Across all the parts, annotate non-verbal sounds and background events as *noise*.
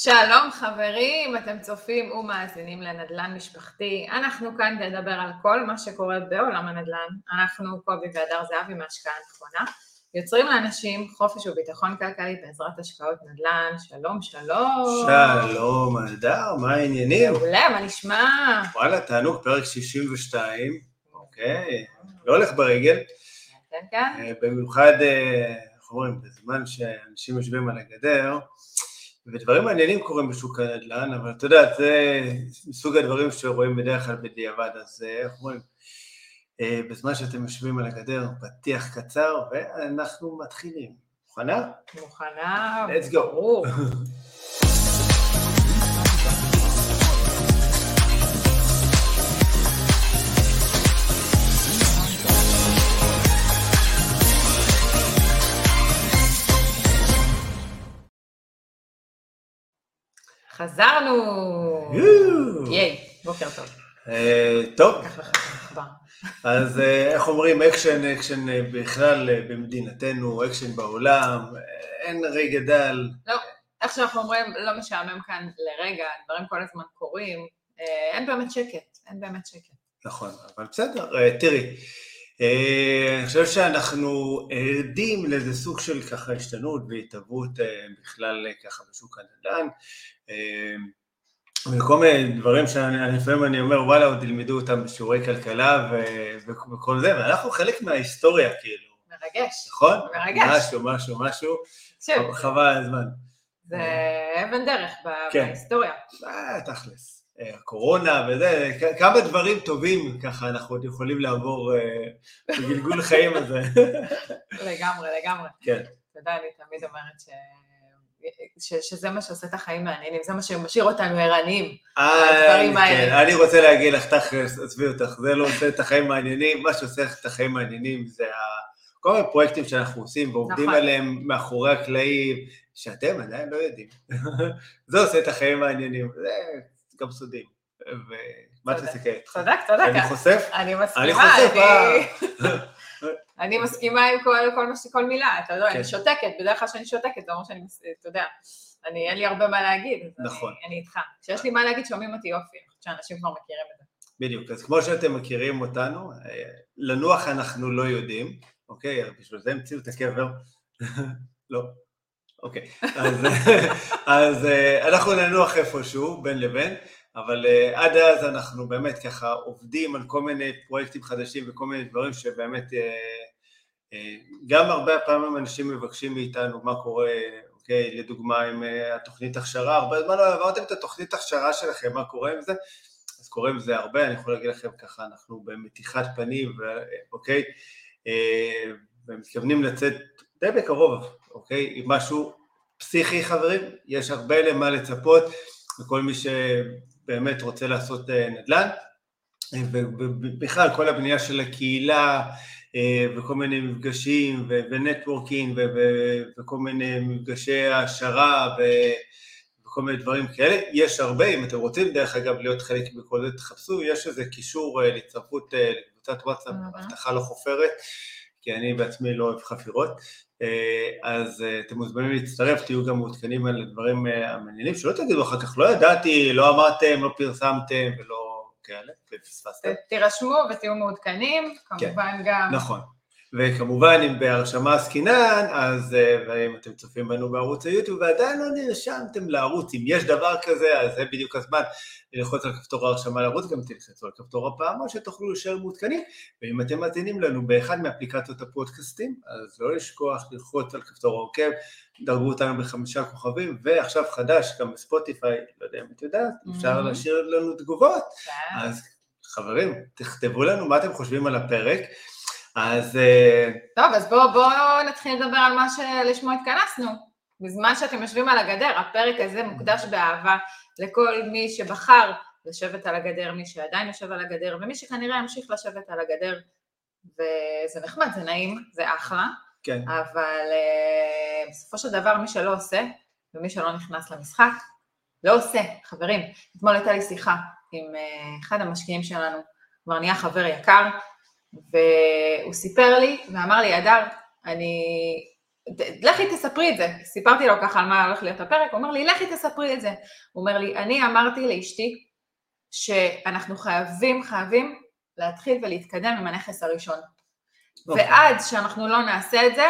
שלום חברים, אתם צופים ומאזינים לנדל"ן משפחתי. אנחנו כאן לדבר על כל מה שקורה בעולם הנדל"ן. אנחנו קובי והדר זהבי מהשקעה נכונה. יוצרים לאנשים חופש וביטחון כלכלי בעזרת השקעות נדל"ן. שלום, שלום. שלום, הדר, מה העניינים? מעולה, מה נשמע? וואלה, תענוג, פרק 62, אוקיי, לא הולך ברגל. כן, כן. אה, במיוחד, אה, איך אומרים, בזמן שאנשים יושבים על הגדר, ודברים מעניינים קורים בשוק הנדל"ן, אבל אתה יודע, זה מסוג הדברים שרואים בדרך כלל בדיעבד, אז אה, איך אומרים, אה, בזמן שאתם יושבים על הגדר, פתיח קצר, ואנחנו מתחילים. מוכנה? מוכנה. Let's go. *laughs* חזרנו! ייי, בוקר טוב. אה, טוב. אז אה, איך אומרים, אקשן, אקשן אה, בכלל במדינתנו, אקשן בעולם, אין רגע דל. לא, איך שאנחנו אומרים, לא משעמם כאן לרגע, דברים כל הזמן קורים, אין באמת שקט, אין באמת שקט. נכון, אבל בסדר, תראי, אני חושב שאנחנו עדים לאיזה סוג של ככה השתנות והתהוות אה, בכלל אה, ככה בשוק הנדל"ן, אה, וכל מיני דברים שאני לפעמים אני אומר, וואלה, עוד ילמדו אותם בשיעורי כלכלה וכל זה, ואנחנו חלק מההיסטוריה, כאילו, מרגש. נכון? מרגש. משהו, משהו, משהו, חבל הזמן. זה אבן דרך כן. בהיסטוריה. אה, תכלס. הקורונה וזה, כמה דברים טובים ככה אנחנו עוד יכולים לעבור אה, בגלגול החיים הזה. *laughs* לגמרי, לגמרי. כן. אתה יודע, אני תמיד אומרת ש... ש... שזה מה שעושה את החיים מעניינים, זה מה שמשאיר אותנו ערניים. הדברים אה, האלה. כן, אני רוצה להגיד לך, תכלס, עזבי אותך, זה לא עושה את החיים מעניינים, מה שעושה את החיים מעניינים זה כל מיני פרויקטים שאנחנו עושים ועובדים נכון. עליהם מאחורי הקלעים, שאתם עדיין לא יודעים. *laughs* זה עושה את החיים מעניינים, זה גם סודים. ומה צודק. תסתכל? צדק, צדק. אני חושף? אני אני מסכימה, חושף, אני- אה. אני מסכימה עם כל, מילה, אתה יודע, כן. אני שותקת, בדרך כלל כשאני שותקת, זה אומר שאני, אתה יודע, אני, אין לי הרבה מה להגיד, נכון. אני, אני איתך. כשיש לי מה להגיד, שומעים אותי יופי, אני שאנשים כבר מכירים את זה. בדיוק, אז כמו שאתם מכירים אותנו, אה, לנוח אנחנו לא יודעים, אוקיי? בשביל זה המציאו את הקבר. *laughs* לא. אוקיי. אז, אז אנחנו ננוח איפשהו, בין לבין, אבל עד אז אנחנו באמת ככה עובדים על כל מיני פרויקטים חדשים וכל מיני דברים שבאמת, אה, אה, גם הרבה פעמים אנשים מבקשים מאיתנו מה קורה, אוקיי, לדוגמה עם אה, התוכנית הכשרה, הרבה זמן לא עברתם את התוכנית הכשרה שלכם, מה קורה עם זה? אז קורה עם זה הרבה, אני יכול להגיד לכם ככה, אנחנו במתיחת פנים, אוקיי, ומתכוונים לצאת די בקרוב, אוקיי, עם משהו פסיכי חברים, יש הרבה למה לצפות, וכל מי שבאמת רוצה לעשות אה, נדל"ן, אה, ובכלל כל הבנייה של הקהילה, אה, וכל מיני מפגשים, ו networking, וכל מיני מפגשי העשרה, וכל מיני דברים כאלה. יש הרבה, אם אתם רוצים דרך אגב להיות חלק מכל זה, תחפשו, יש איזה קישור להצטרפות לקבוצת וואטסאפ. הבטחה לא חופרת, כי אני בעצמי לא אוהב חפירות. אה, אז אה, אתם מוזמנים להצטרף, תהיו גם מעודכנים על הדברים אה, המעניינים, שלא תגידו אחר כך, לא ידעתי, לא אמרתם, לא פרסמתם ולא כאלה, ופספסתם. תירשמו ותהיו מעודכנים, כמובן גם, נכון. וכמובן, אם בהרשמה עסקינן, אז אה, ואם אתם צופים בנו בערוץ היוטיוב ועדיין לא נרשמתם לערוץ, אם יש דבר כזה, אז זה בדיוק הזמן ללחוץ על כפתור ההרשמה לערוץ, גם תלחצו על כפתור הפעמון שתוכלו להישאר מעודכנים, ואם אתם מאזינים לנו באחד מאפליקציות הפודקאסטים, אז לא לשכוח ללחוץ על כפתור העוקב, דרגו אותנו בחמישה כוכבים, ועכשיו חדש, גם בספוטיפיי, לא יודע אם את יודעת, אפשר Mhm. להשאיר לנו תגובות. כן. אז חברים, תכתבו לנו מה אתם חושבים על הפרק. אז אה, טוב, אז בואו בוא נתחיל לדבר על מה שלשמו התכנסנו. בזמן שאתם יושבים על הגדר, הפרק הזה מוקדש באהבה לכל מי שבחר לשבת על הגדר, מי שעדיין יושב על הגדר, ומי שכנראה ימשיך לשבת על הגדר, וזה נחמד, זה נעים, זה אחלה, כן, אבל uh, בסופו של דבר מי שלא עושה, ומי שלא נכנס למשחק, לא עושה. חברים, אתמול הייתה לי שיחה עם uh, אחד המשקיעים שלנו, כבר נהיה חבר יקר, והוא סיפר לי ואמר לי, הדר, אני לכי תספרי את זה. סיפרתי לו ככה על מה הולך להיות הפרק, הוא אומר לי, לכי תספרי את זה. הוא אומר לי, אני אמרתי לאשתי שאנחנו חייבים, חייבים להתחיל ולהתקדם עם הנכס הראשון. אוקיי. ועד שאנחנו לא נעשה את זה,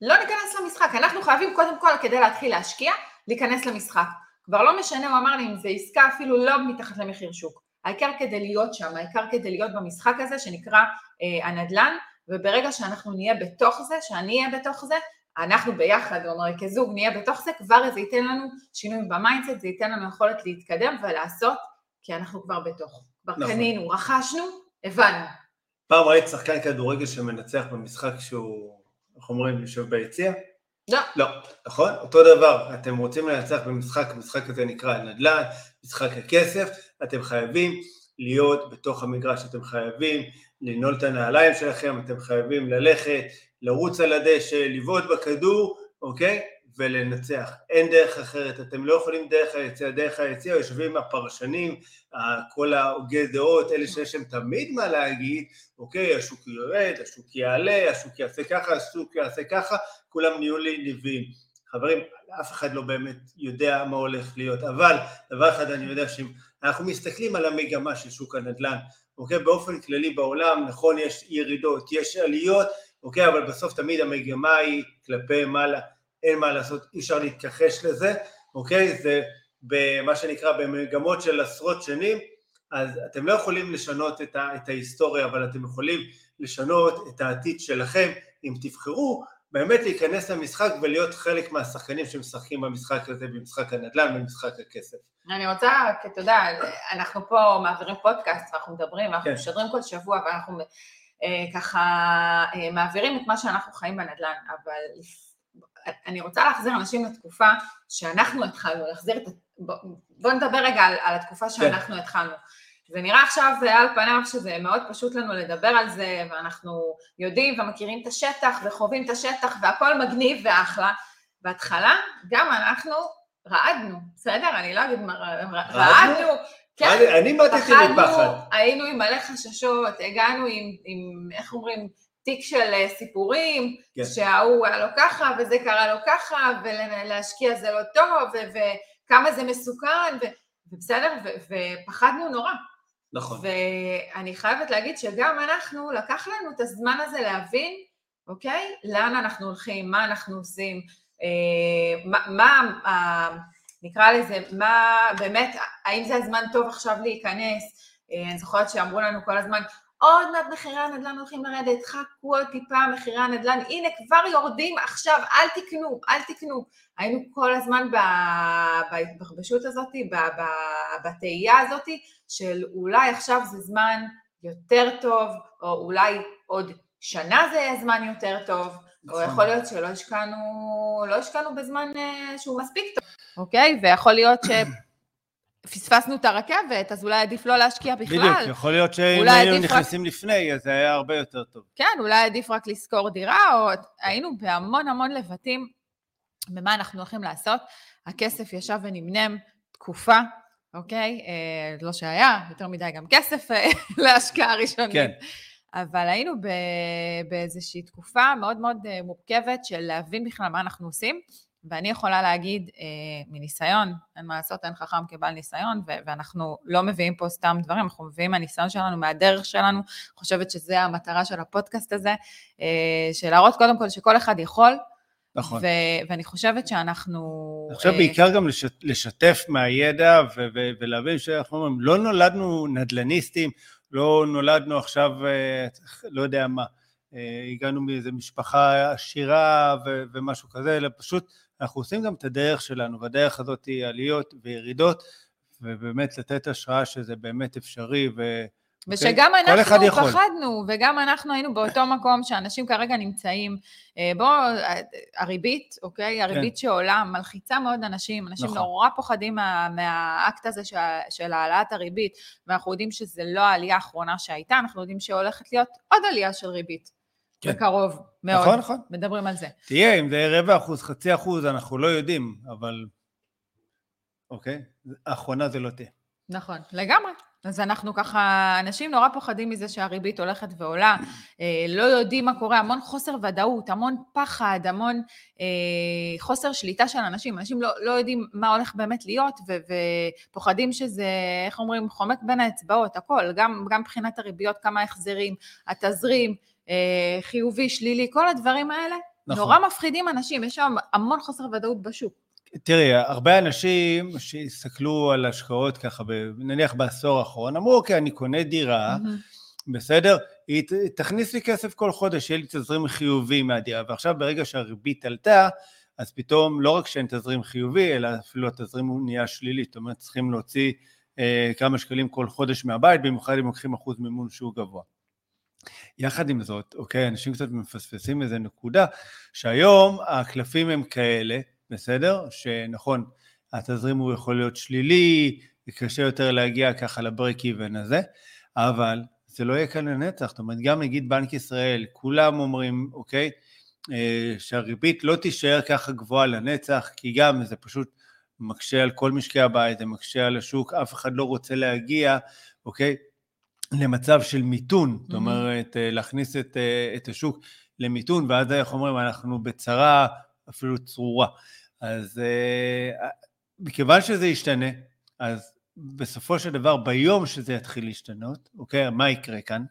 לא ניכנס למשחק. אנחנו חייבים קודם כל, כדי להתחיל להשקיע, להיכנס למשחק. כבר לא משנה, הוא אמר לי, אם זו עסקה אפילו לא מתחת למחיר שוק. העיקר כדי להיות שם, העיקר כדי להיות במשחק הזה שנקרא אה, הנדל"ן, וברגע שאנחנו נהיה בתוך זה, שאני אהיה בתוך זה, אנחנו ביחד, אומר, כזוג נהיה בתוך זה, כבר זה ייתן לנו שינוי ב mindset, זה ייתן לנו יכולת להתקדם ולעשות, כי אנחנו כבר בתוך. כבר נכון. קנינו, רכשנו, הבנו. פעם ראית שחקן כדורגל שמנצח במשחק שהוא, איך אומרים, יושב ביציע? לא, לא, נכון? אותו דבר, אתם רוצים לנצח במשחק, המשחק הזה נקרא נדל"ן, משחק הכסף, אתם חייבים להיות בתוך המגרש, אתם חייבים לנעול את הנעליים שלכם, אתם חייבים ללכת, לרוץ על הדשא, לבעוט בכדור, אוקיי? ולנצח. אין דרך אחרת, אתם לא יכולים דרך היציע, דרך היציע יושבים הפרשנים, כל ההוגי דעות, אלה שיש להם תמיד מה להגיד, אוקיי, השוק יורד, השוק יעלה, השוק יעשה ככה, השוק יעשה ככה, כולם נהיו לי נביאים. חברים, אף אחד לא באמת יודע מה הולך להיות, אבל דבר אחד אני יודע שאם אנחנו מסתכלים על המגמה של שוק הנדל"ן, אוקיי, באופן כללי בעולם, נכון, יש ירידות, יש עליות, אוקיי, אבל בסוף תמיד המגמה היא כלפי מעלה, אין מה לעשות, אי אפשר להתכחש לזה, אוקיי, זה במה שנקרא במגמות של עשרות שנים, אז אתם לא יכולים לשנות את, ה, את ההיסטוריה, אבל אתם יכולים לשנות את העתיד שלכם, אם תבחרו באמת להיכנס למשחק ולהיות חלק מהשחקנים שמשחקים במשחק הזה, במשחק הנדל"ן, במשחק הכסף. אני רוצה, כי אתה יודע, אנחנו פה מעבירים פודקאסט ואנחנו מדברים ואנחנו כן. משדרים כל שבוע ואנחנו אה, ככה אה, מעבירים את מה שאנחנו חיים בנדל"ן, אבל אני רוצה להחזיר אנשים לתקופה שאנחנו התחלנו, להחזיר את... ה- בוא, נדבר רגע על, על התקופה שאנחנו התחלנו. זה נראה עכשיו על פניו שזה מאוד פשוט לנו לדבר על זה, ואנחנו יודעים ומכירים את השטח וחווים את השטח והכל מגניב ואחלה. בהתחלה גם אנחנו רעדנו, בסדר? אני לא אגיד מה ר- רעדנו, כן, אני- אני מתתי מפחד. היינו עם מלא חששות, הגענו עם, עם איך אומרים, תיק של אה, סיפורים, כן. שההוא היה לו ככה וזה קרה לו ככה, ולהשקיע זה לא טוב, וכמה זה מסוכן, ו- ובסדר, ו- ופחדנו נורא. נכון. ואני חייבת להגיד שגם אנחנו, לקח לנו את הזמן הזה להבין, אוקיי? לאן אנחנו הולכים, מה אנחנו עושים, אה, מה, מה אה, נקרא לזה, מה באמת, האם זה הזמן טוב עכשיו להיכנס? אה, אני זוכרת שאמרו לנו כל הזמן, עוד מעט מחירי הנדל"ן הולכים לרדת, חכו עוד טיפה מחירי הנדל"ן, הנה כבר יורדים עכשיו, אל תקנו, אל תקנו. היינו כל הזמן בהתבחבשות הזאת, בתהייה הזאת, של אולי עכשיו זה זמן יותר טוב, או אולי עוד שנה זה יהיה זמן יותר טוב, או נכון. יכול להיות שלא השקענו, לא השקענו בזמן אה, שהוא מספיק טוב, אוקיי? ויכול להיות *clears throat* שפספסנו את הרכבת, אז אולי עדיף לא להשקיע בכלל. בדיוק, יכול להיות שאם היינו עדיף רק- נכנסים לפני, אז זה היה הרבה יותר טוב. כן, אולי עדיף רק לשכור דירה, או היינו בהמון המון לבטים במה אנחנו הולכים לעשות. הכסף ישב ונמנם תקופה, אוקיי? אה, לא שהיה, יותר מדי גם כסף אה, *laughs* להשקעה ראשונית. כן. אבל היינו ב- באיזושהי תקופה מאוד מאוד אה, מורכבת של להבין בכלל מה אנחנו עושים, ואני יכולה להגיד אה, מניסיון, אין מה לעשות, אין חכם כבעל ניסיון, ו- ואנחנו לא מביאים פה סתם דברים, אנחנו מביאים מהניסיון שלנו, מהדרך שלנו, חושבת שזה המטרה של הפודקאסט הזה, אה, של להראות קודם כל שכל אחד יכול, נכון. ו- ואני חושבת שאנחנו... אני חושב אה, בעיקר גם לש- לשתף מהידע ו- ו- ולהבין שאנחנו אומרים, לא נולדנו נדל"ניסטים, לא נולדנו עכשיו, אה, לא יודע מה, אה, הגענו מאיזה משפחה עשירה ו- ומשהו כזה, אלא פשוט אנחנו עושים גם את הדרך שלנו, והדרך הזאת היא עליות וירידות, ובאמת לתת השראה שזה באמת אפשרי, ו... ושגם אוקיי? כל אחד אנחנו. פחדנו, וגם אנחנו היינו באותו מקום שאנשים כרגע נמצאים. אה, בואו, אה, הריבית, אוקיי? הריבית שעולה מלחיצה מאוד אנשים, אנשים נכון. נורא פוחדים מה, מהאקט הזה של, של העלאת הריבית, ואנחנו יודעים שזה לא העלייה האחרונה שהייתה, אנחנו יודעים שהולכת להיות עוד עלייה של ריבית. כן. בקרוב, מאוד. נכון, נכון. מדברים על זה. תהיה, אם זה רבע אחוז, חצי אחוז, אנחנו לא יודעים, אבל... אוקיי? האחרונה זה לא תהיה. נכון, לגמרי, אז אנחנו ככה, אנשים נורא פוחדים מזה שהריבית הולכת ועולה, אה, לא יודעים מה קורה, המון חוסר ודאות, המון פחד, המון אה, חוסר שליטה של אנשים, אנשים לא, לא יודעים מה הולך באמת להיות, ו, ופוחדים שזה, איך אומרים, חומק בין האצבעות, הכל, גם, גם מבחינת הריביות, כמה החזרים, התזרים, חיובי, שלילי, כל הדברים האלה, נכון. נורא מפחידים אנשים, יש שם המון חוסר ודאות בשוק. תראי, הרבה אנשים שהסתכלו על השקעות ככה, נניח בעשור האחרון, אמרו, אוקיי, אני קונה דירה, mm-hmm. בסדר? היא תכניס לי כסף כל חודש, יהיה לי תזרים חיובי מהדירה, ועכשיו ברגע שהריבית עלתה, אז פתאום לא רק שאין תזרים חיובי, אלא אפילו התזרים הוא נהיה שלילי, זאת אומרת צריכים להוציא אה, כמה שקלים כל חודש מהבית, במיוחד אם לוקחים אחוז מימון שהוא גבוה. יחד עם זאת, אוקיי, אנשים קצת מפספסים איזה נקודה, שהיום הקלפים הם כאלה, בסדר? שנכון, התזרים הוא יכול להיות שלילי, קשה יותר להגיע ככה לברק איבן הזה, אבל זה לא יהיה כאן לנצח, זאת אומרת, גם נגיד בנק ישראל, כולם אומרים, אוקיי, אה, שהריבית לא תישאר ככה גבוהה לנצח, כי גם זה פשוט מקשה על כל משקי הבית, זה מקשה על השוק, אף אחד לא רוצה להגיע, אוקיי, למצב של מיתון, זאת. אומרת, אה, להכניס את, אה, את השוק למיתון, ואז איך אומרים, אנחנו בצרה אפילו צרורה. אז אה, מכיוון שזה ישתנה, אז בסופו של דבר, ביום שזה יתחיל להשתנות, אוקיי, מה יקרה כאן?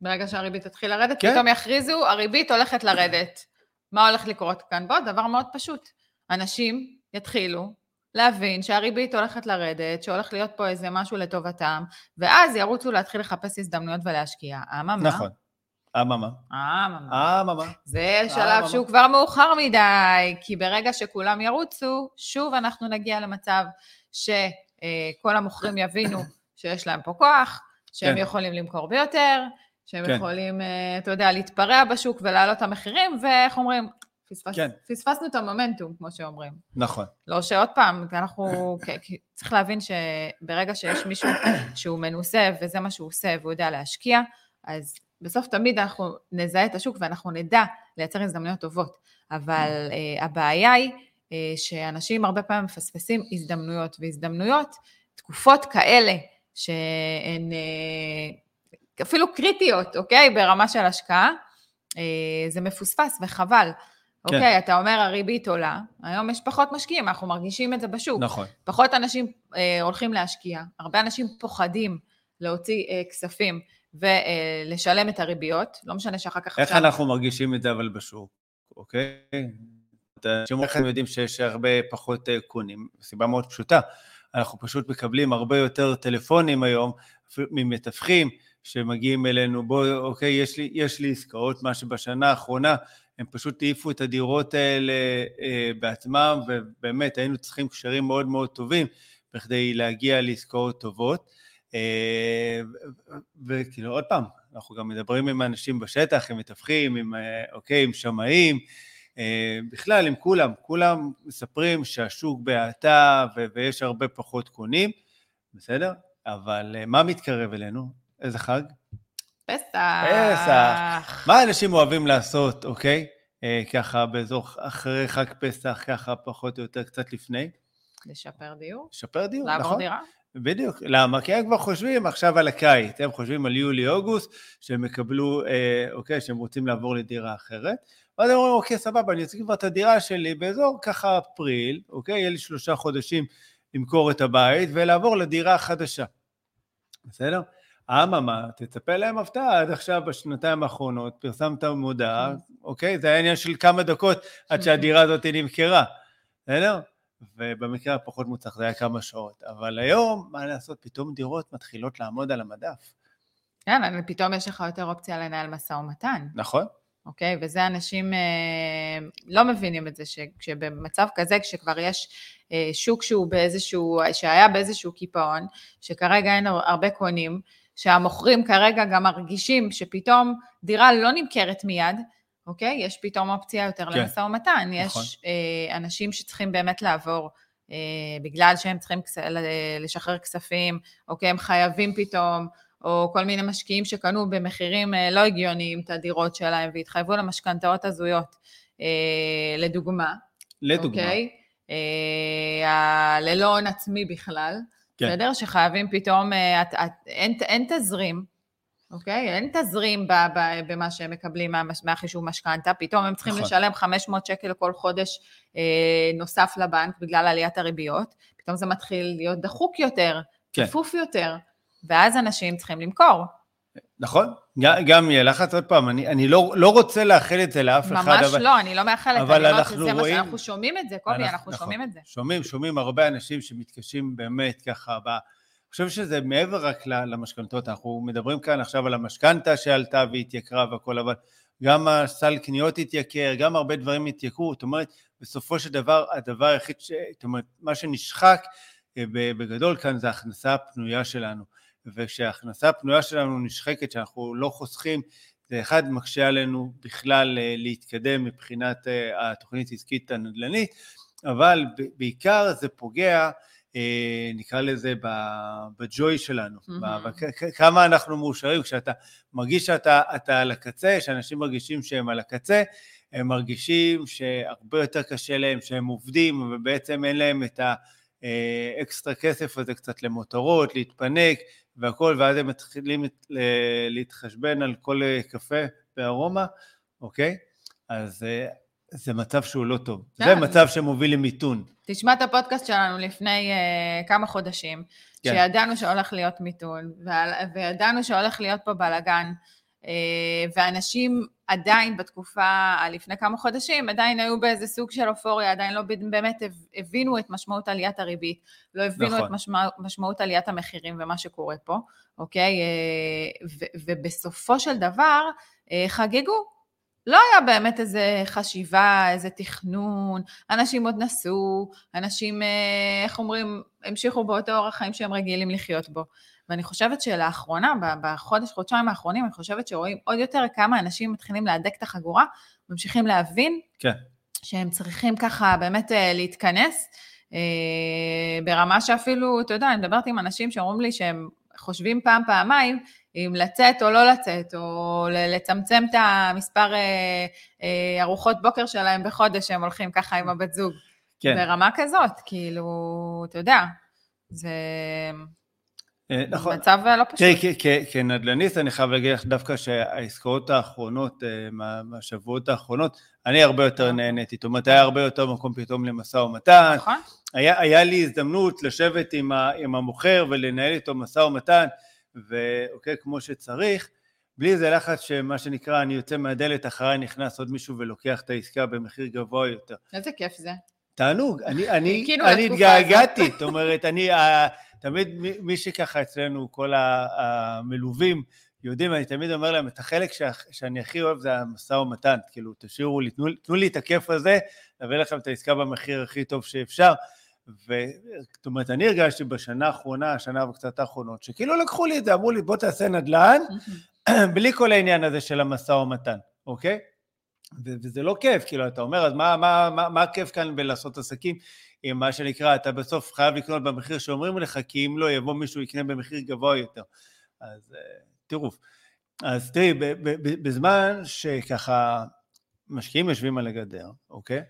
ברגע שהריבית תתחיל לרדת, כן? פתאום יכריזו, הריבית הולכת לרדת. מה הולך לקרות כאן? בוא, דבר מאוד פשוט. אנשים יתחילו להבין שהריבית הולכת לרדת, שהולך להיות פה איזה משהו לטובתם, ואז ירוצו להתחיל לחפש הזדמנויות ולהשקיע. אממה? נכון. אממה. אממה. אממה. זה שלב שהוא כבר מאוחר מדי, כי ברגע שכולם ירוצו, שוב אנחנו נגיע למצב שכל המוכרים יבינו שיש להם פה כוח, שהם כן. יכולים למכור ביותר, שהם כן. יכולים, אה, אתה יודע, להתפרע בשוק ולהעלות את המחירים, ואיך אומרים, פספס, כן. פספסנו את המומנטום, כמו שאומרים. נכון. לא שעוד פעם, אנחנו, *laughs* צריך להבין שברגע שיש מישהו *coughs* שהוא מנוסה וזה מה שהוא עושה והוא יודע להשקיע, אז בסוף תמיד אנחנו נזהה את השוק ואנחנו נדע לייצר הזדמנויות טובות, אבל uh, הבעיה היא uh, שאנשים הרבה פעמים מפספסים הזדמנויות, והזדמנויות, תקופות כאלה שהן uh, אפילו קריטיות, אוקיי? ברמה של השקעה, זה מפוספס וחבל. כן. אוקיי, אתה אומר הריבית עולה, היום יש פחות משקיעים, אנחנו מרגישים את זה בשוק. נכון. פחות אנשים אה, הולכים להשקיע, הרבה אנשים פוחדים להוציא אה, כספים ולשלם את הריביות, לא משנה שאחר כך... איך עכשיו... אנחנו מרגישים את זה אבל בשוק, אוקיי? אנשים איך הם יודעים שיש הרבה פחות אה, קונים? סיבה מאוד פשוטה, אנחנו פשוט מקבלים הרבה יותר טלפונים היום ממתווכים שמגיעים אלינו, בוא, אוקיי, יש לי, יש לי עסקאות, מה שבשנה האחרונה הם פשוט העיפו את הדירות האלה אה, בעצמם, ובאמת היינו צריכים קשרים מאוד מאוד טובים בכדי להגיע לעסקאות טובות. אה, וכאילו, עוד פעם, אנחנו גם מדברים עם אנשים בשטח, עם מתווכים, עם, אה, אוקיי, עם שמאים, בכלל עם כולם, כולם מספרים שהשוק בהאטה ויש הרבה פחות קונים, בסדר? אבל מה מתקרב אלינו? איזה חג? פסח. פסח. מה אנשים אוהבים לעשות, אוקיי? ככה באזור אחרי חג פסח, ככה פחות או יותר קצת לפני. לשפר דיור. לשפר דיור, לעבור נכון. לעבור דירה. בדיוק, למה? כי הם כבר חושבים עכשיו על הקיץ, הם חושבים על יולי-אוגוסט, שהם יקבלו, אה, אוקיי, שהם רוצים לעבור לדירה אחרת, ואז הם אומרים, אוקיי, סבבה, אני אצליח כבר את הדירה שלי באזור ככה אפריל, אוקיי, יהיה לי שלושה חודשים למכור את הבית ולעבור לדירה חדשה. בסדר? אממה, תצפה להם הפתעה, עד עכשיו בשנתיים האחרונות פרסמת מודעה, כן. אוקיי? זה היה עניין של כמה דקות עד שהדירה הזאת נמכרה, בסדר? ובמקרה הפחות מוצלח זה היה כמה שעות. אבל היום, מה לעשות, פתאום דירות מתחילות לעמוד על המדף. כן, ופתאום יש לך יותר אופציה לנהל משא ומתן. נכון. אוקיי? וזה אנשים אה, לא מבינים את זה, שבמצב כזה, כשכבר יש אה, שוק שהוא באיזשהו, שהיה באיזשהו קיפאון, שכרגע אין הרבה קונים, שהמוכרים כרגע גם מרגישים שפתאום דירה לא נמכרת מיד, אוקיי? יש פתאום אופציה יותר כן. למשא ומתן. נכון. יש אה, אנשים שצריכים באמת לעבור, אה, בגלל שהם צריכים כס, לשחרר כספים, אוקיי? הם חייבים פתאום, או כל מיני משקיעים שקנו במחירים אה, לא הגיוניים את הדירות שלהם והתחייבו למשכנתאות הזויות, אה, לדוגמה. לדוגמה. אוקיי? אה, ללא הון עצמי בכלל. כן. בסדר? שחייבים פתאום, אה, את, את, אין, אין תזרים, אוקיי? אין תזרים ב, ב, במה שהם מקבלים מה, מהחישוב משכנתה, פתאום הם צריכים נכון. לשלם 500 שקל כל חודש אה, נוסף לבנק בגלל עליית הריביות, פתאום זה מתחיל להיות דחוק יותר, כן. צפוף יותר, ואז אנשים צריכים למכור. נכון, גם יהיה לחץ, עוד פעם, אני, אני לא, לא רוצה לאחל את זה לאף ממש אחד. ממש אבל, לא, אני לא מאחלת, אבל אני אומרת שזה רואים, מה שאנחנו שומעים את זה, קובי, אנחנו, אנחנו נכון, שומעים את זה. שומעים, שומעים הרבה אנשים שמתקשים באמת ככה, ב... אני חושב שזה מעבר רק למשכנתות, אנחנו מדברים כאן עכשיו על המשכנתה שעלתה והתייקרה והכל, אבל גם הסל קניות התייקר, גם הרבה דברים התייקרו, זאת אומרת, בסופו של דבר, הדבר היחיד, ש... זאת אומרת, מה שנשחק אה, בגדול כאן זה ההכנסה הפנויה שלנו. וכשההכנסה הפנויה שלנו נשחקת, שאנחנו לא חוסכים, זה אחד מקשה עלינו בכלל אה, להתקדם מבחינת אה, התוכנית העסקית הנדל"נית, אבל בעיקר זה פוגע, אה, נקרא לזה, בג'וי שלנו, mm-hmm. כמה אנחנו מאושרים, כשאתה מרגיש שאתה על הקצה, שאנשים מרגישים שהם על הקצה, הם מרגישים שהרבה יותר קשה להם, שהם עובדים ובעצם אין להם את האקסטרה כסף הזה קצת למותרות, להתפנק, והכל, ואז הם מתחילים להתחשבן על כל אה, קפה בארומה, אוקיי? אז אה, זה מצב שהוא לא טוב. זה כן. מצב שמוביל למיתון. תשמע את הפודקאסט שלנו לפני uh, כמה חודשים, כן. שידענו שהולך להיות מיתון, וידענו שהולך להיות פה בלאגן, ואנשים עדיין בתקופה, לפני כמה חודשים, עדיין היו באיזה סוג של אופוריה, עדיין לא באמת הבינו את משמעות עליית הריבית, לא הבינו נכון. את משמע, משמעות עליית המחירים ומה שקורה פה, אוקיי? אה, ו, ובסופו של דבר אה, חגגו. לא היה באמת איזה חשיבה, איזה תכנון, אנשים עוד נסעו, אנשים, אה, איך אומרים, המשיכו באותו אורח חיים שהם רגילים לחיות בו. ואני חושבת שלאחרונה, בחודש, חודשיים האחרונים, אני חושבת שרואים עוד יותר כמה אנשים מתחילים להדק את החגורה, ממשיכים להבין כן. שהם צריכים ככה באמת אה, להתכנס, אה, ברמה שאפילו, אתה יודע, אני מדברת עם אנשים שאומרים לי שהם חושבים פעם, פעמיים, אם לצאת או לא לצאת, או לצמצם את המספר אה, ארוחות בוקר שלהם בחודש שהם הולכים ככה עם הבת זוג. כן. ברמה כזאת, כאילו, אתה יודע, זה... אה, נכון. מצב אה, לא פשוט. כנדל"ניסט אני חייב להגיד לך דווקא שהעסקאות האחרונות, אה, מהשבועות האחרונות, אני הרבה יותר נהניתי, זאת אומרת היה הרבה יותר מקום פתאום למשא ומתן. נכון. היה, היה לי הזדמנות לשבת עם, ה, עם המוכר ולנהל איתו משא ומתן, ואוקיי, כמו שצריך, בלי איזה לחץ שמה שנקרא, אני יוצא מהדלת, אחריי נכנס עוד מישהו ולוקח את העסקה במחיר גבוה יותר. איזה כיף זה. תענוג, אני, אני, אני התגעגעתי, זאת אומרת, אני, תמיד מי שככה אצלנו, כל המלווים, יודעים, אני תמיד אומר להם, את החלק שאני הכי אוהב זה המשא ומתן, כאילו, תשאירו לי, תנו, תנו לי את הכיף הזה, להביא לכם את העסקה במחיר הכי טוב שאפשר. זאת אומרת, אני הרגשתי בשנה האחרונה, השנה וקצת האחרונות, שכאילו לקחו לי את זה, אמרו לי, בוא תעשה נדל"ן, בלי כל העניין הזה של המשא ומתן, אוקיי? וזה לא כיף, כאילו, אתה אומר, אז מה, מה, מה, מה הכיף כאן בלעשות עסקים? עם מה שנקרא, אתה בסוף חייב לקנות במחיר שאומרים לך, כי אם לא, יבוא מישהו יקנה במחיר גבוה יותר. אז אה, טירוף. אז תראי, בזמן שככה משקיעים יושבים על הגדר, אוקיי?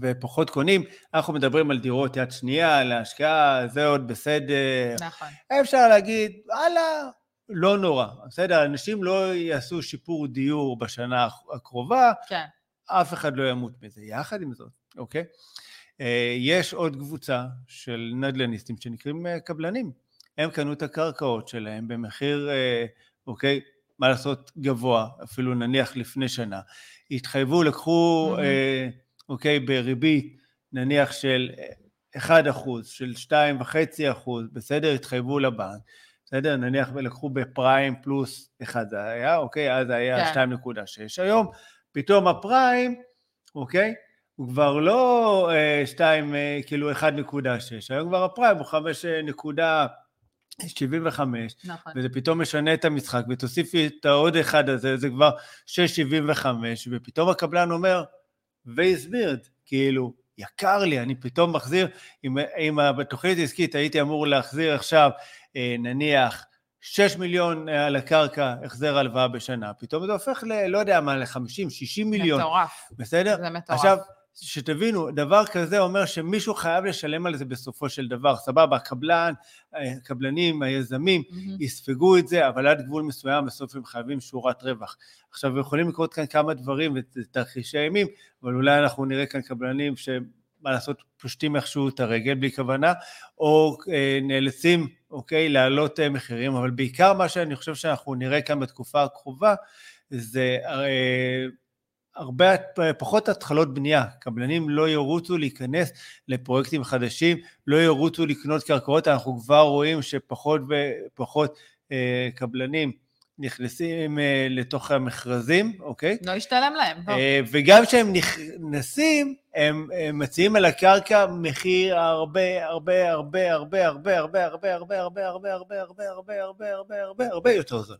ופחות קונים, אנחנו מדברים על דירות יד שנייה, להשקעה, זה עוד בסדר. נכון. אפשר להגיד, וואלה, לא נורא, בסדר? אנשים לא יעשו שיפור דיור בשנה הקרובה, כן. אף אחד לא ימות מזה. יחד עם זאת, אוקיי? אה, יש עוד קבוצה של נדל"ניסטים שנקראים אה, קבלנים. הם קנו את הקרקעות שלהם במחיר, אה, אוקיי, מה לעשות, גבוה, אפילו נניח לפני שנה. התחייבו, לקחו, mm-hmm. אוקיי, בריבית נניח של 1 אחוז, של 2.5 אחוז, בסדר? התחייבו לבנק, בסדר? נניח ולקחו בפריים פלוס 1 זה היה, אוקיי? אז זה היה כן. 2.6. היום פתאום הפריים, אוקיי? הוא כבר לא 2, אה, אה, כאילו 1.6, היום כבר הפריים הוא 5.75, נכון. וזה פתאום משנה את המשחק, ותוסיפי את העוד אחד הזה, זה כבר 6.75, ופתאום הקבלן אומר, והסביר, כאילו, יקר לי, אני פתאום מחזיר, אם, אם בתוכנית עסקית הייתי אמור להחזיר עכשיו, אה, נניח, 6 מיליון על הקרקע החזר הלוואה בשנה, פתאום זה הופך ל... לא יודע מה, ל-50, 60 מיליון. מטורף. בסדר? זה מטורף. עכשיו, שתבינו, דבר כזה אומר שמישהו חייב לשלם על זה בסופו של דבר, סבבה, הקבלן, הקבלנים, היזמים מהמם. יספגו את זה, אבל עד גבול מסוים בסוף הם חייבים שורת רווח. עכשיו, יכולים לקרות כאן כמה דברים ותרחישי אימים, אבל אולי אנחנו נראה כאן קבלנים שמה לעשות, פושטים איכשהו את הרגל בלי כוונה, או אה, נאלצים, אוקיי, להעלות אה, מחירים, אבל בעיקר מה שאני חושב שאנחנו נראה כאן בתקופה הקרובה, זה אה, הרבה פחות התחלות בנייה, קבלנים לא ירוצו להיכנס לפרויקטים חדשים, לא ירוצו לקנות קרקעות, אנחנו כבר רואים שפחות ופחות אה, קבלנים נכנסים אה, לתוך המכרזים, אוקיי? לא ישתלם להם, לא. אה, וגם כשהם נכנסים, הם, הם מציעים על הקרקע מחיר הרבה, הרבה, הרבה, הרבה, הרבה, הרבה, הרבה, הרבה, הרבה, הרבה, הרבה, הרבה, הרבה, הרבה, הרבה, הרבה, הרבה יותר זול.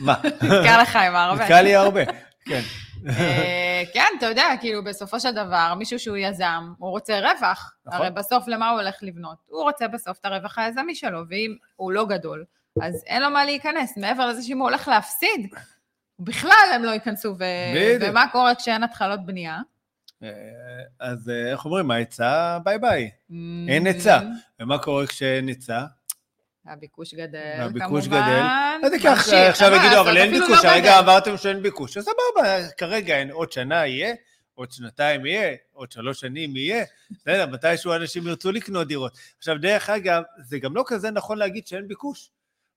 מה? נתקע לך עם הרבה. נתקע לי הרבה, כן. אה, כן, אתה יודע, כאילו, בסופו של דבר, מישהו שהוא יזם, הוא רוצה רווח. נכון. הרי בסוף, למה הוא הולך לבנות? הוא רוצה בסוף את הרווח היזמי שלו, ואם הוא לא גדול, אז אין לו מה להיכנס. מעבר לזה שאם הוא הולך להפסיד, בכלל הם לא ייכנסו. ו... בדיוק. ומה קורה כשאין התחלות בנייה? אה, אז אה, איך אומרים, ההיצע, ביי ביי. אין היצע. ומה קורה כשאין היצע? הביקוש גדל, והביקוש כמובן. גדל. אז ממשיך, עכשיו מה יגידו, אבל אין ביקוש, לא הרגע. אמרתם שאין ביקוש, אז סבבה, כרגע אין, עוד שנה יהיה, עוד שנתיים יהיה, עוד שלוש שנים יהיה, בסדר, מתישהו אנשים ירצו לקנות דירות. עכשיו, דרך אגב, זה גם לא כזה נכון להגיד שאין ביקוש,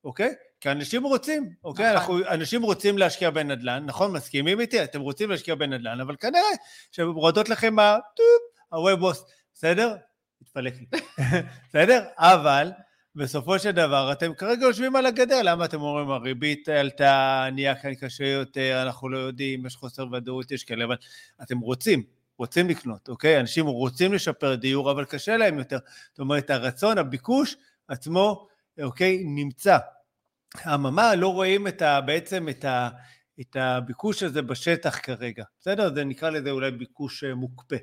אוקיי? כי אנשים רוצים, אוקיי? נכון. אנחנו, אנשים רוצים להשקיע בנדל"ן, נכון? מסכימים איתי? אתם רוצים להשקיע בנדל"ן, אבל כנראה שמורדות לכם ה... הווב בוס, בסדר? התפלק לי. *laughs* בסדר? אבל בסופו של דבר אתם כרגע יושבים על הגדר, למה אתם אומרים הריבית עלתה, נהיה כאן קשה יותר, אנחנו לא יודעים, יש חוסר ודאות, יש כאלה, אבל אתם רוצים, רוצים לקנות, אוקיי? אנשים רוצים לשפר דיור, אבל קשה להם יותר. זאת אומרת, הרצון, הביקוש עצמו, אוקיי, נמצא. אממה, לא רואים את ה, בעצם את, ה, את הביקוש הזה בשטח כרגע, בסדר? זה נקרא לזה אולי ביקוש אה, מוקפא,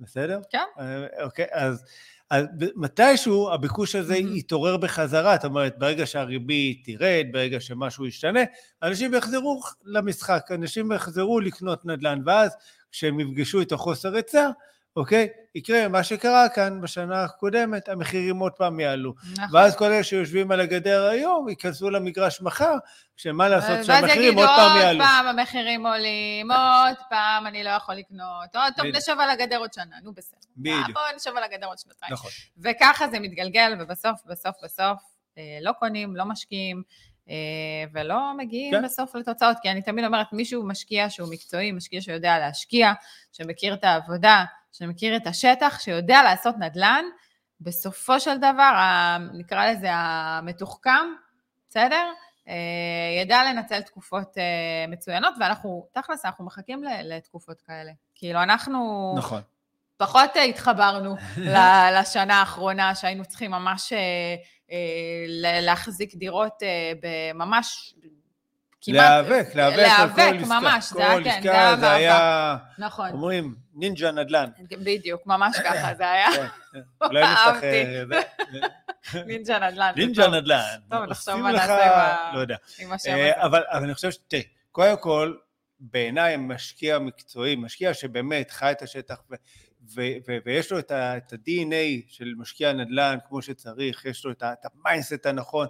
בסדר? כן. אה, אוקיי, אז, אז מתישהו הביקוש הזה מהמם. יתעורר בחזרה, זאת אומרת, ברגע שהריבית תרד, ברגע שמשהו ישתנה, אנשים יחזרו למשחק, אנשים יחזרו לקנות נדל"ן, ואז כשהם יפגשו את החוסר היצע, אוקיי? יקרה מה שקרה כאן בשנה הקודמת, המחירים עוד פעם יעלו. נכון. ואז כל אלה שיושבים על הגדר היום ייכנסו למגרש מחר, כשמה לעשות ואז שהמחירים יגידו עוד פעם עוד יעלו. פעם המחירים עולים, עוד פעם אני לא יכול לקנות, עוד טוב בדיוק. נשב על הגדר עוד שנה, נו בסדר. בדיוק. בואו נשב על הגדר עוד שנתיים. נכון. וככה זה מתגלגל, ובסוף, בסוף, בסוף, אה, לא קונים, לא משקיעים, אה, ולא מגיעים כן. בסוף לתוצאות. כי אני תמיד אומרת, מישהו משקיע שהוא מקצועי, משקיע שיודע להשקיע, שמכיר את העבודה, שמכיר את השטח, שיודע לעשות נדל"ן, בסופו של דבר, ה- נקרא לזה המתוחכם, בסדר? אה, ידע לנצל תקופות אה, מצוינות, ואנחנו, תכלס, אנחנו מחכים לתקופות כאלה. כאילו, אנחנו... נכון. פחות אה, התחברנו *laughs* לשנה האחרונה, שהיינו צריכים ממש להחזיק דירות בממש כמעט... להיאבק, להיאבק על כל להיאבק, עסקה. ממש, זה היה, כן, זה היה זה מאבק. היה, נכון, אומרים, נינג'ה נדל"ן. בדיוק, ממש *laughs* ככה זה היה. כן, כן. אולי *laughs* נפתח... אה, זה. נינג'ה נדל"ן. זה נינג'ה נדל"ן. טוב, נחשוב מה נעשה עם לא השם אה, הזה. אבל אני חושב ש... תראי, קודם כל, בעיניי משקיע מקצועי, משקיע שבאמת חי את השטח ו- ויש לו את ה-DNA של משקיע נדל"ן כמו שצריך, יש לו את ה mindset הנכון,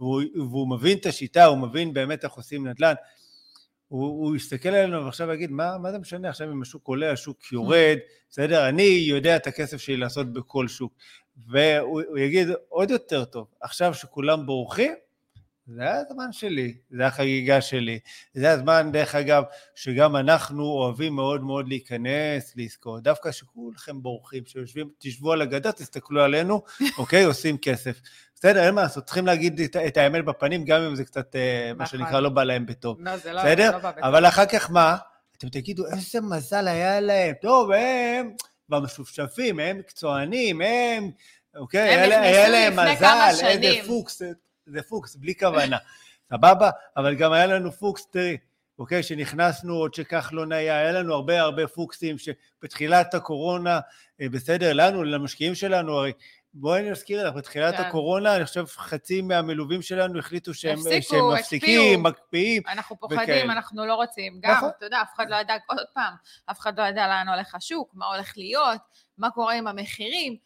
והוא, והוא מבין את השיטה, הוא מבין באמת איך עושים נדל"ן. הוא, הוא יסתכל עלינו ועכשיו יגיד, מה, מה זה משנה עכשיו אם השוק עולה, השוק יורד, בסדר? אני יודע את הכסף שלי לעשות בכל שוק. והוא הוא יגיד עוד יותר טוב, עכשיו שכולם בורחים, זה הזמן שלי, זה החגיגה שלי. זה הזמן, דרך אגב, שגם אנחנו אוהבים מאוד מאוד להיכנס לעסקאות. דווקא שכולכם בורחים, שיושבים, תשבו על הגדר, תסתכלו עלינו, *laughs* אוקיי? עושים כסף. בסדר, אין מה לעשות, צריכים להגיד את, את האמת בפנים, גם אם זה קצת, אה, מה נכון. שנקרא, לא בא להם בטוב. לא, זה לא בסדר? לא בא בטוב. אבל אחר כך מה? אתם תגידו, איזה מזל היה להם. טוב, הם במשופשפים, הם מקצוענים, הם, אוקיי, היה היה להם מזל, איזה. פוקס, זה פוקס, בלי כוונה. סבבה? אבל גם היה לנו פוקס, תראי, אוקיי, שנכנסנו עוד שכחלון היה, היה לנו הרבה הרבה פוקסים שבתחילת הקורונה, אה, בסדר, לנו, למשקיעים שלנו, הרי בואי נזכיר לך, בתחילת כן. הקורונה, אני חושב חצי מהמלווים שלנו החליטו שהם, הפסיקו, שהם הקפיאו. מפסיקים, מקפיאים. אנחנו פוחדים, וכאלה. אנחנו לא רוצים. גם, נכון. אתה יודע, אף אחד לא ידע, עוד פעם, אף אחד לא ידע לאן הולך השוק, מה הולך להיות, מה קורה עם המחירים.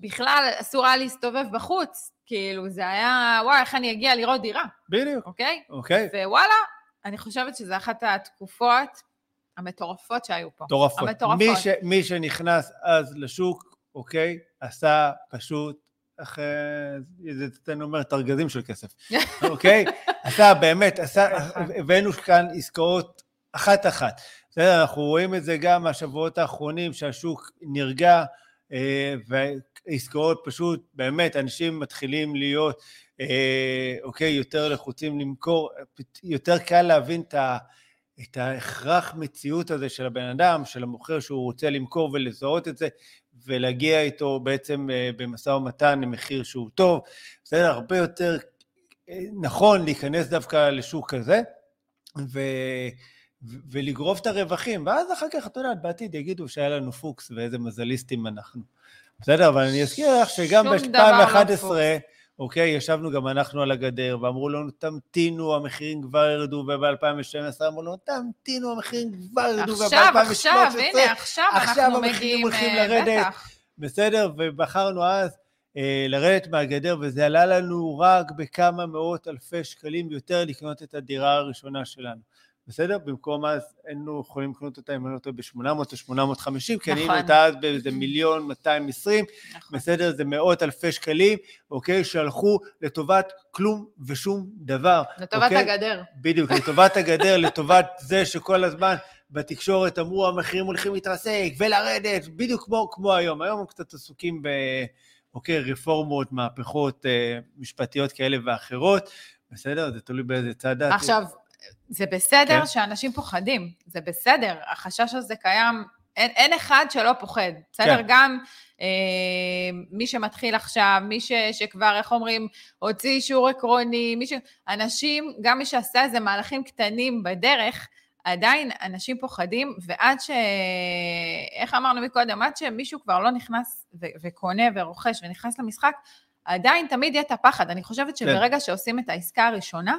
בכלל, אסור היה להסתובב בחוץ. כאילו, זה היה, וואי, איך אני אגיע לראות דירה, בדיוק, אוקיי? אוקיי? ווואלה, אני חושבת שזו אחת התקופות המטורפות שהיו פה. מטורפות. המטורפות. מי, ש, מי שנכנס אז לשוק, אוקיי, עשה פשוט, אה, זה אצלנו אומר, תרגזים של כסף, *laughs* אוקיי? עשה באמת, עשה, *laughs* נכון. הבאנו כאן עסקאות אחת-אחת. בסדר, אנחנו רואים את זה גם מהשבועות האחרונים, שהשוק נרגע, ועסקאות פשוט, באמת, אנשים מתחילים להיות, אה, אוקיי, יותר לחוצים למכור, יותר קל להבין את ה... את ההכרח מציאות הזה של הבן אדם, של המוכר שהוא רוצה למכור ולזהות את זה, ולהגיע איתו בעצם אה, במשא ומתן למחיר שהוא טוב. בסדר, הרבה יותר אה, נכון להיכנס דווקא לשוק כזה, ו... ו- ולגרוף את הרווחים, ואז אחר כך, אתה יודע, בעתיד יגידו שהיה לנו פוקס ואיזה מזליסטים אנחנו. בסדר, אבל אני אזכיר לך שגם שום דבר לא ב-2011, פוקס. אוקיי, ישבנו גם אנחנו על הגדר, ואמרו לנו, תמתינו, המחירים כבר ירדו, וב-2012 אמרו לנו, תמתינו, המחירים כבר ירדו, עכשיו, וב-2013, עכשיו, הנה, עכשיו עכשיו אנחנו המחירים מגיעים, הולכים אה, לרדת. בטח. בסדר? ובחרנו אז אה, לרדת מהגדר, וזה עלה לנו רק בכמה מאות אלפי שקלים יותר לקנות את הדירה הראשונה שלנו. בסדר? במקום אז היינו יכולים לקנות אותה, אם אני לא טועה, ב-800 או 850, כי אני נכון. אותה אז באיזה מיליון 220, נכון. בסדר? זה מאות אלפי שקלים, אוקיי? שהלכו לטובת כלום ושום דבר. לטובת אוקיי? הגדר. בדיוק, לטובת הגדר, *laughs* לטובת זה שכל הזמן בתקשורת אמרו המחירים הולכים להתרסק ולרדת, בדיוק כמו, כמו היום. היום הם קצת עסוקים ב... אוקיי, רפורמות, מהפכות אה, משפטיות כאלה ואחרות, בסדר? זה תלוי באיזה צד את. עכשיו, זה בסדר כן. שאנשים פוחדים, זה בסדר, החשש הזה קיים, אין, אין אחד שלא פוחד, בסדר? כן. גם אה, מי שמתחיל עכשיו, מי ש, שכבר, איך אומרים, הוציא אישור עקרוני, מי ש... אנשים, גם מי שעשה איזה מהלכים קטנים בדרך, עדיין אנשים פוחדים, ועד ש... איך אמרנו מקודם, עד שמישהו כבר לא נכנס ו- וקונה ורוכש ונכנס למשחק, עדיין תמיד יהיה את הפחד. אני חושבת שברגע שעושים את העסקה הראשונה,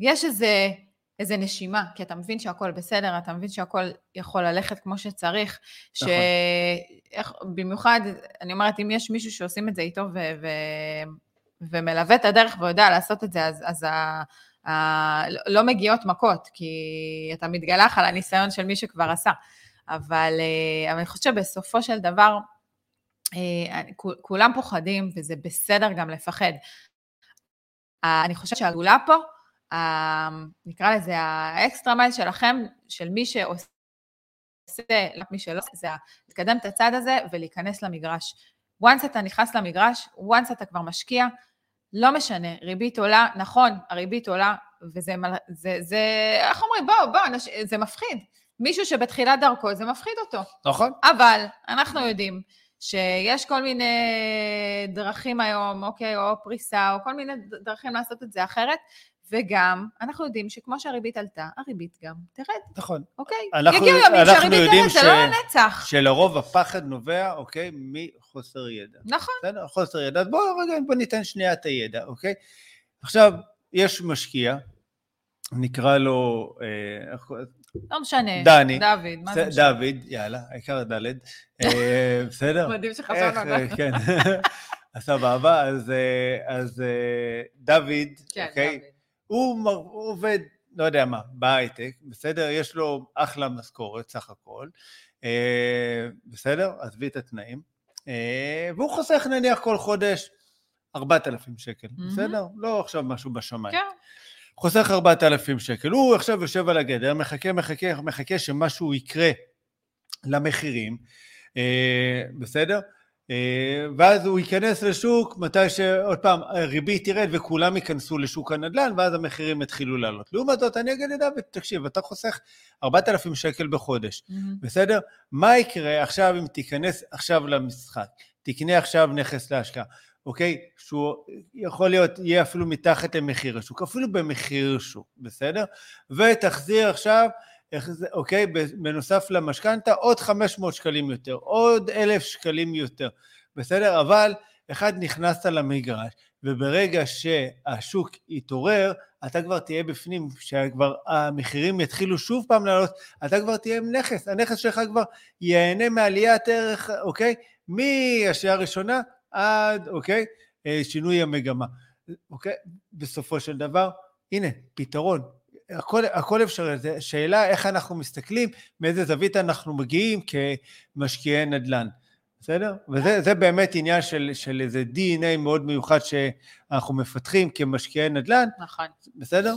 יש איזה, איזה נשימה, כי אתה מבין שהכל בסדר, אתה מבין שהכל יכול ללכת כמו שצריך. נכון. איך, במיוחד, אני אומרת, אם יש מישהו שעושים את זה איתו ו... ו... ומלווה את הדרך ויודע לעשות את זה, אז, אז ה... ה... לא- מגיעות מכות, כי אתה מתגלח על הניסיון של מי שכבר עשה. אבל, אה, אבל אני חושבת שבסופו של דבר, אה, כו- כולם פוחדים, וזה בסדר גם לפחד. אה, אני חושבת שהגאולה פה, נקרא לזה האקסטרה מייל שלכם, של מי שעושה, לא מי שלא, עושה, זה לקדם את הצד הזה ולהיכנס למגרש. once אתה נכנס למגרש, once אתה כבר משקיע, לא משנה, ריבית עולה, נכון, הריבית עולה, וזה, זה, זה איך אומרים, בוא, בוא, אנש, זה מפחיד. מישהו שבתחילת דרכו, זה מפחיד אותו. נכון. אבל אנחנו יודעים שיש כל מיני דרכים היום, אוקיי, או פריסה, או כל מיני דרכים לעשות את זה אחרת, וגם אנחנו יודעים שכמו שהריבית עלתה, הריבית גם תרד, נכון. אוקיי? אנחנו- יגיעו ימים שהריבית תרד, זה ש- לא לנצח. שלרוב הפחד נובע, אוקיי, מחוסר ידע. נכון, בסדר? חוסר ידע. אז בואו רגע, בוא ניתן שנייה את הידע, אוקיי? עכשיו, יש משקיע, נקרא לו, אה? לא משנה. דני. דוד, מה זה זה- משנה? דוד, יאללה, העיקר דלת. אה, בסדר? מדהים איך, שחשבנו על אה, זה. כן. *laughs* סבבה, אז, אז אה, דוד, כן, אוקיי? הוא, עובד, לא יודע מה, בהייטק, בסדר? יש לו אחלה משכורת סך הכל, אה, בסדר? עזבי את התנאים. אה, והוא חוסך נניח כל חודש 4,000 שקל, מהמם. בסדר? לא עכשיו משהו בשמיים. כן, חוסך 4,000 שקל. הוא עכשיו יושב על הגדר, מחכה, מחכה, מחכה שמשהו יקרה למחירים, אה, בסדר? אה, ואז הוא ייכנס לשוק מתי שעוד פעם הריבית תרד וכולם ייכנסו לשוק הנדל"ן ואז המחירים יתחילו לעלות. לעומת זאת אני אגיד לדוד, תקשיב, אתה חוסך 4,000 שקל בחודש, מהמם. בסדר? מה יקרה עכשיו אם תיכנס עכשיו למשחק, תקנה עכשיו נכס להשקעה, אוקיי? שהוא יכול להיות, יהיה אפילו מתחת למחיר השוק, אפילו במחיר שוק, בסדר? ותחזיר עכשיו, אוקיי? בנוסף למשכנתה עוד 500 שקלים יותר, עוד 1,000 שקלים יותר, בסדר? אבל אחד, נכנסת למגרש, וברגע שהשוק יתעורר, אתה כבר תהיה בפנים, שכבר המחירים יתחילו שוב פעם לעלות, אתה כבר תהיה עם נכס, הנכס שלך כבר ייהנה מעליית ערך, אוקיי? מהשעה הראשונה עד, אוקיי? אה, שינוי המגמה. אוקיי? בסופו של דבר, הנה, פתרון. הכל, הכל אפשרי, שאלה איך אנחנו מסתכלים, מאיזה זווית אנחנו מגיעים כמשקיעי נדל"ן. בסדר? וזה באמת עניין של, של איזה DNA מאוד מיוחד שאנחנו מפתחים כמשקיעי נדל"ן. נכון. בסדר?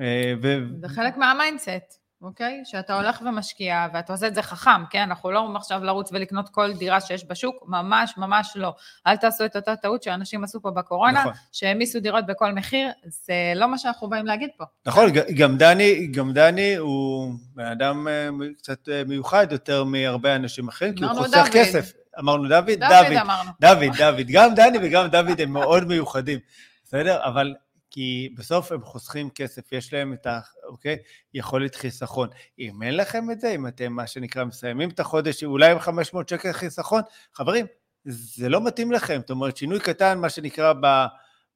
אה, ו... זה חלק מה mindset. אוקיי? שאתה הולך ומשקיע, ואתה עושה את זה חכם, כן? אנחנו לא אומרים עכשיו לרוץ ולקנות כל דירה שיש בשוק, ממש ממש לא. אל תעשו את אותה טעות שאנשים עשו פה בקורונה, נכון. שהעמיסו דירות בכל מחיר, זה לא מה שאנחנו באים להגיד פה. נכון, גם דני, גם דני הוא בן אדם אה, קצת אה, מיוחד יותר מהרבה אנשים אחרים, כי הוא חוסך דוד. כסף. אמרנו דוד? דוד, דוד. דוד, דוד. גם דני וגם דוד הם מאוד מיוחדים, בסדר? אבל כי בסוף הם חוסכים כסף, יש להם את ה... אוקיי? חיסכון. אם אין לכם את זה, אם אתם, מה שנקרא, מסיימים את החודש, אולי עם 500 שקל חיסכון, חברים, זה לא מתאים לכם. זאת אומרת, שינוי קטן, מה שנקרא,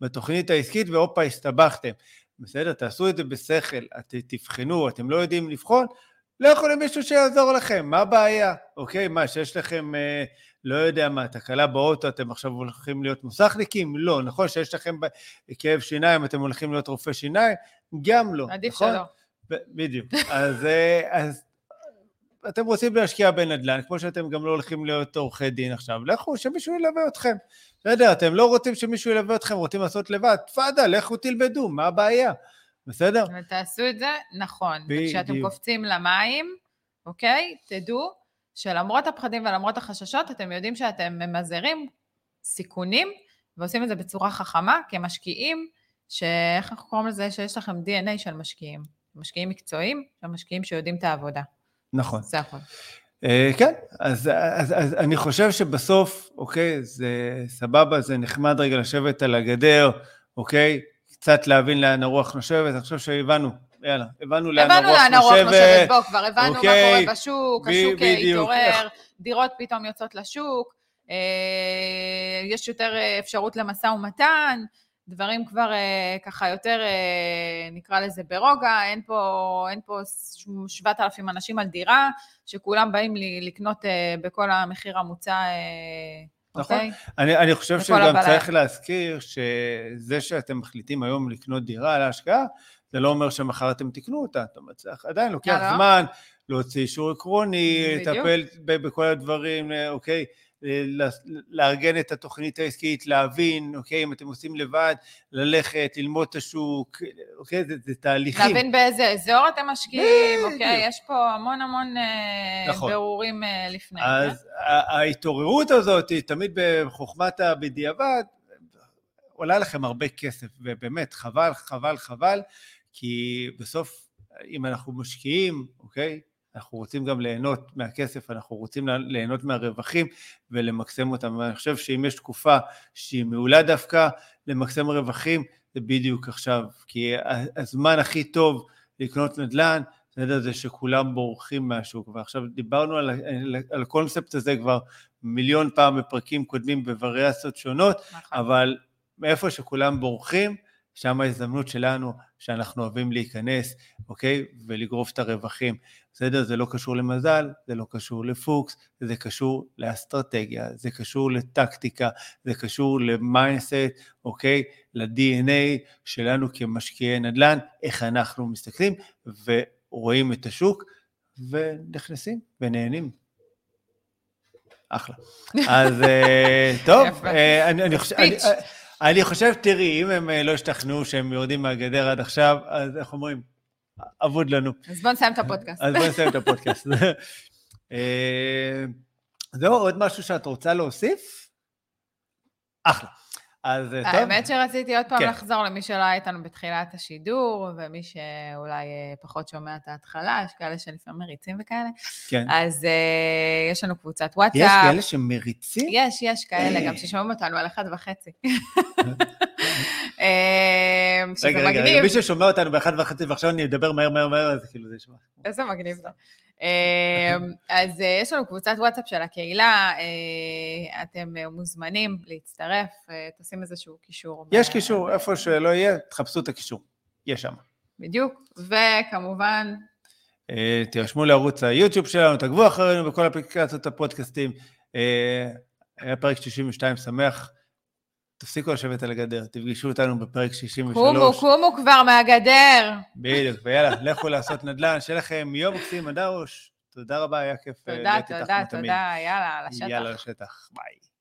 בתוכנית העסקית, והופה, הסתבכתם. בסדר? תעשו את זה בשכל, את, תבחנו, אתם לא יודעים לבחון, לא יכולים מישהו שיעזור לכם, מה הבעיה? אוקיי, מה, שיש לכם... אה, לא יודע מה, תקלה באוטו, אתם עכשיו הולכים להיות מוסכניקים? לא. נכון שיש לכם כאב שיניים, אתם הולכים להיות רופא שיניים? גם לא. עדיף נכון? שלא. בדיוק. אז, אה, אז אתם רוצים להשקיע בנדל"ן, כמו שאתם גם לא הולכים להיות עורכי דין עכשיו, לכו, שמישהו ילווה אתכם. בסדר, אתם לא רוצים שמישהו ילווה אתכם, רוצים לעשות לבד, תפאדה, לכו תלמדו, מה הבעיה? בסדר? ותעשו את זה נכון. וכשאתם קופצים למים, אוקיי? תדעו שלמרות הפחדים ולמרות החששות, אתם יודעים שאתם ממזערים סיכונים ועושים את זה בצורה חכמה כמשקיעים, שאיך אנחנו קוראים לזה? שיש לכם DNA של משקיעים. משקיעים מקצועיים, משקיעים שיודעים את העבודה. נכון. זה הכול. Uh, כן, אז, אז, אז אני חושב שבסוף, אוקיי, זה סבבה, זה נחמד רגע לשבת על הגדר, אוקיי, קצת להבין לאן הרוח נושבת, אני חושב שהבנו יאללה, הבנו לאן הרוח נושבת. הבנו לאן הרוח נושבת, בוא, כבר הבנו אוקיי, מה קורה בשוק, השוק אה, התעורר, דירות פתאום יוצאות לשוק, אה, יש יותר אה, אפשרות למשא ומתן, דברים כבר ככה יותר, נקרא לזה ברוגע, אין פה, אין פה 7,000 אנשים על דירה, שכולם באים לקנות בכל המחיר המוצע. נכון. Okay. אוקיי? אני, אני חושב שגם הבעיה. צריך להזכיר שזה שאתם מחליטים היום לקנות דירה להשקעה, זה לא אומר שמחר אתם תקנו אותה, אומרת, זה עדיין לוקח לא. זמן להוציא אישור עקרוני, לטפל בכל הדברים, אוקיי? לארגן את התוכנית העסקית, להבין, אוקיי, אם אתם עושים לבד, ללכת, ללמוד את השוק, אוקיי, זה, זה תהליכים. להבין באיזה אזור אתם משקיעים, אוקיי, יש פה המון המון אה, נכון. ברורים אה, לפני. אז כן? ההתעוררות הזאת, תמיד בחוכמת הבדיעבד, עולה לכם הרבה כסף, ובאמת, חבל, חבל, חבל, כי בסוף, אם אנחנו משקיעים, אוקיי? אנחנו רוצים גם ליהנות מהכסף, אנחנו רוצים ליהנות מהרווחים ולמקסם אותם. ואני חושב שאם יש תקופה שהיא מעולה דווקא למקסם רווחים, זה בדיוק עכשיו. כי הזמן הכי טוב לקנות נדל"ן, בסדר, זה שכולם בורחים מהשוק. ועכשיו דיברנו על, על הקונספט הזה כבר מיליון פעם בפרקים קודמים בווריאציות שונות, נכון. אבל מאיפה שכולם בורחים, שם ההזדמנות שלנו, שאנחנו אוהבים להיכנס, אוקיי? ולגרוף את הרווחים. בסדר? זה לא קשור למזל, זה לא קשור לפוקס, זה קשור לאסטרטגיה, זה קשור לטקטיקה, זה קשור ל mindset, אוקיי? ל-DNA שלנו כמשקיעי נדל"ן, איך אנחנו מסתכלים ורואים את השוק ונכנסים ונהנים. אחלה. אז אה, טוב, אה, אני חושב... אני חושב, תראי, אם הם אה, לא השתכנעו שהם יורדים מהגדר עד עכשיו, אז איך אומרים? אבוד לנו. אז בואו נסיים את הפודקאסט. אז בואו נסיים את הפודקאסט. *laughs* אה, זהו, עוד משהו שאת רוצה להוסיף? אחלה. אז אה, טוב. האמת שרציתי עוד פעם כן. לחזור למי שלא היה איתנו בתחילת השידור, ומי שאולי אה, פחות שומע את ההתחלה, יש כאלה שלפעמים מריצים וכאלה. כן. אז uh, יש לנו קבוצת וואטסאפ. יש כאלה שמריצים? יש, יש כאלה, גם ששומעים אותנו על אחד וחצי. *laughs* רגע, רגע, מי ששומע אותנו באחד וחצי, ועכשיו אני אדבר מהר, מהר, מהר, אז כאילו זה ישמע. איזה מגניב זה. אמ, אז אה, יש לנו קבוצת וואטסאפ של הקהילה, אה, אתם אה, מוזמנים להצטרף, תשים איזשהו קישור. יש קישור, איפה שלא יהיה, תחפשו את הקישור. יש שם. בדיוק, וכמובן, תירשמו לערוץ היוטיוב שלנו, תעקבו אחרינו בכל אפליקציות הפודקאסטים. היה פרק 62 שמח. תפסיקו לשבת על הגדר, תפגשו אותנו בפרק 63. קומו, קומו כבר מהגדר. בדיוק, ויאללה, *laughs* לכו לעשות נדל"ן, שיהיה לכם יום מקסים, אדרוש. תודה רבה, היה כיף אה, תודה, להיות איתך תודה, תמיד. תודה, יאללה, לשטח. יאללה, לשטח, ביי.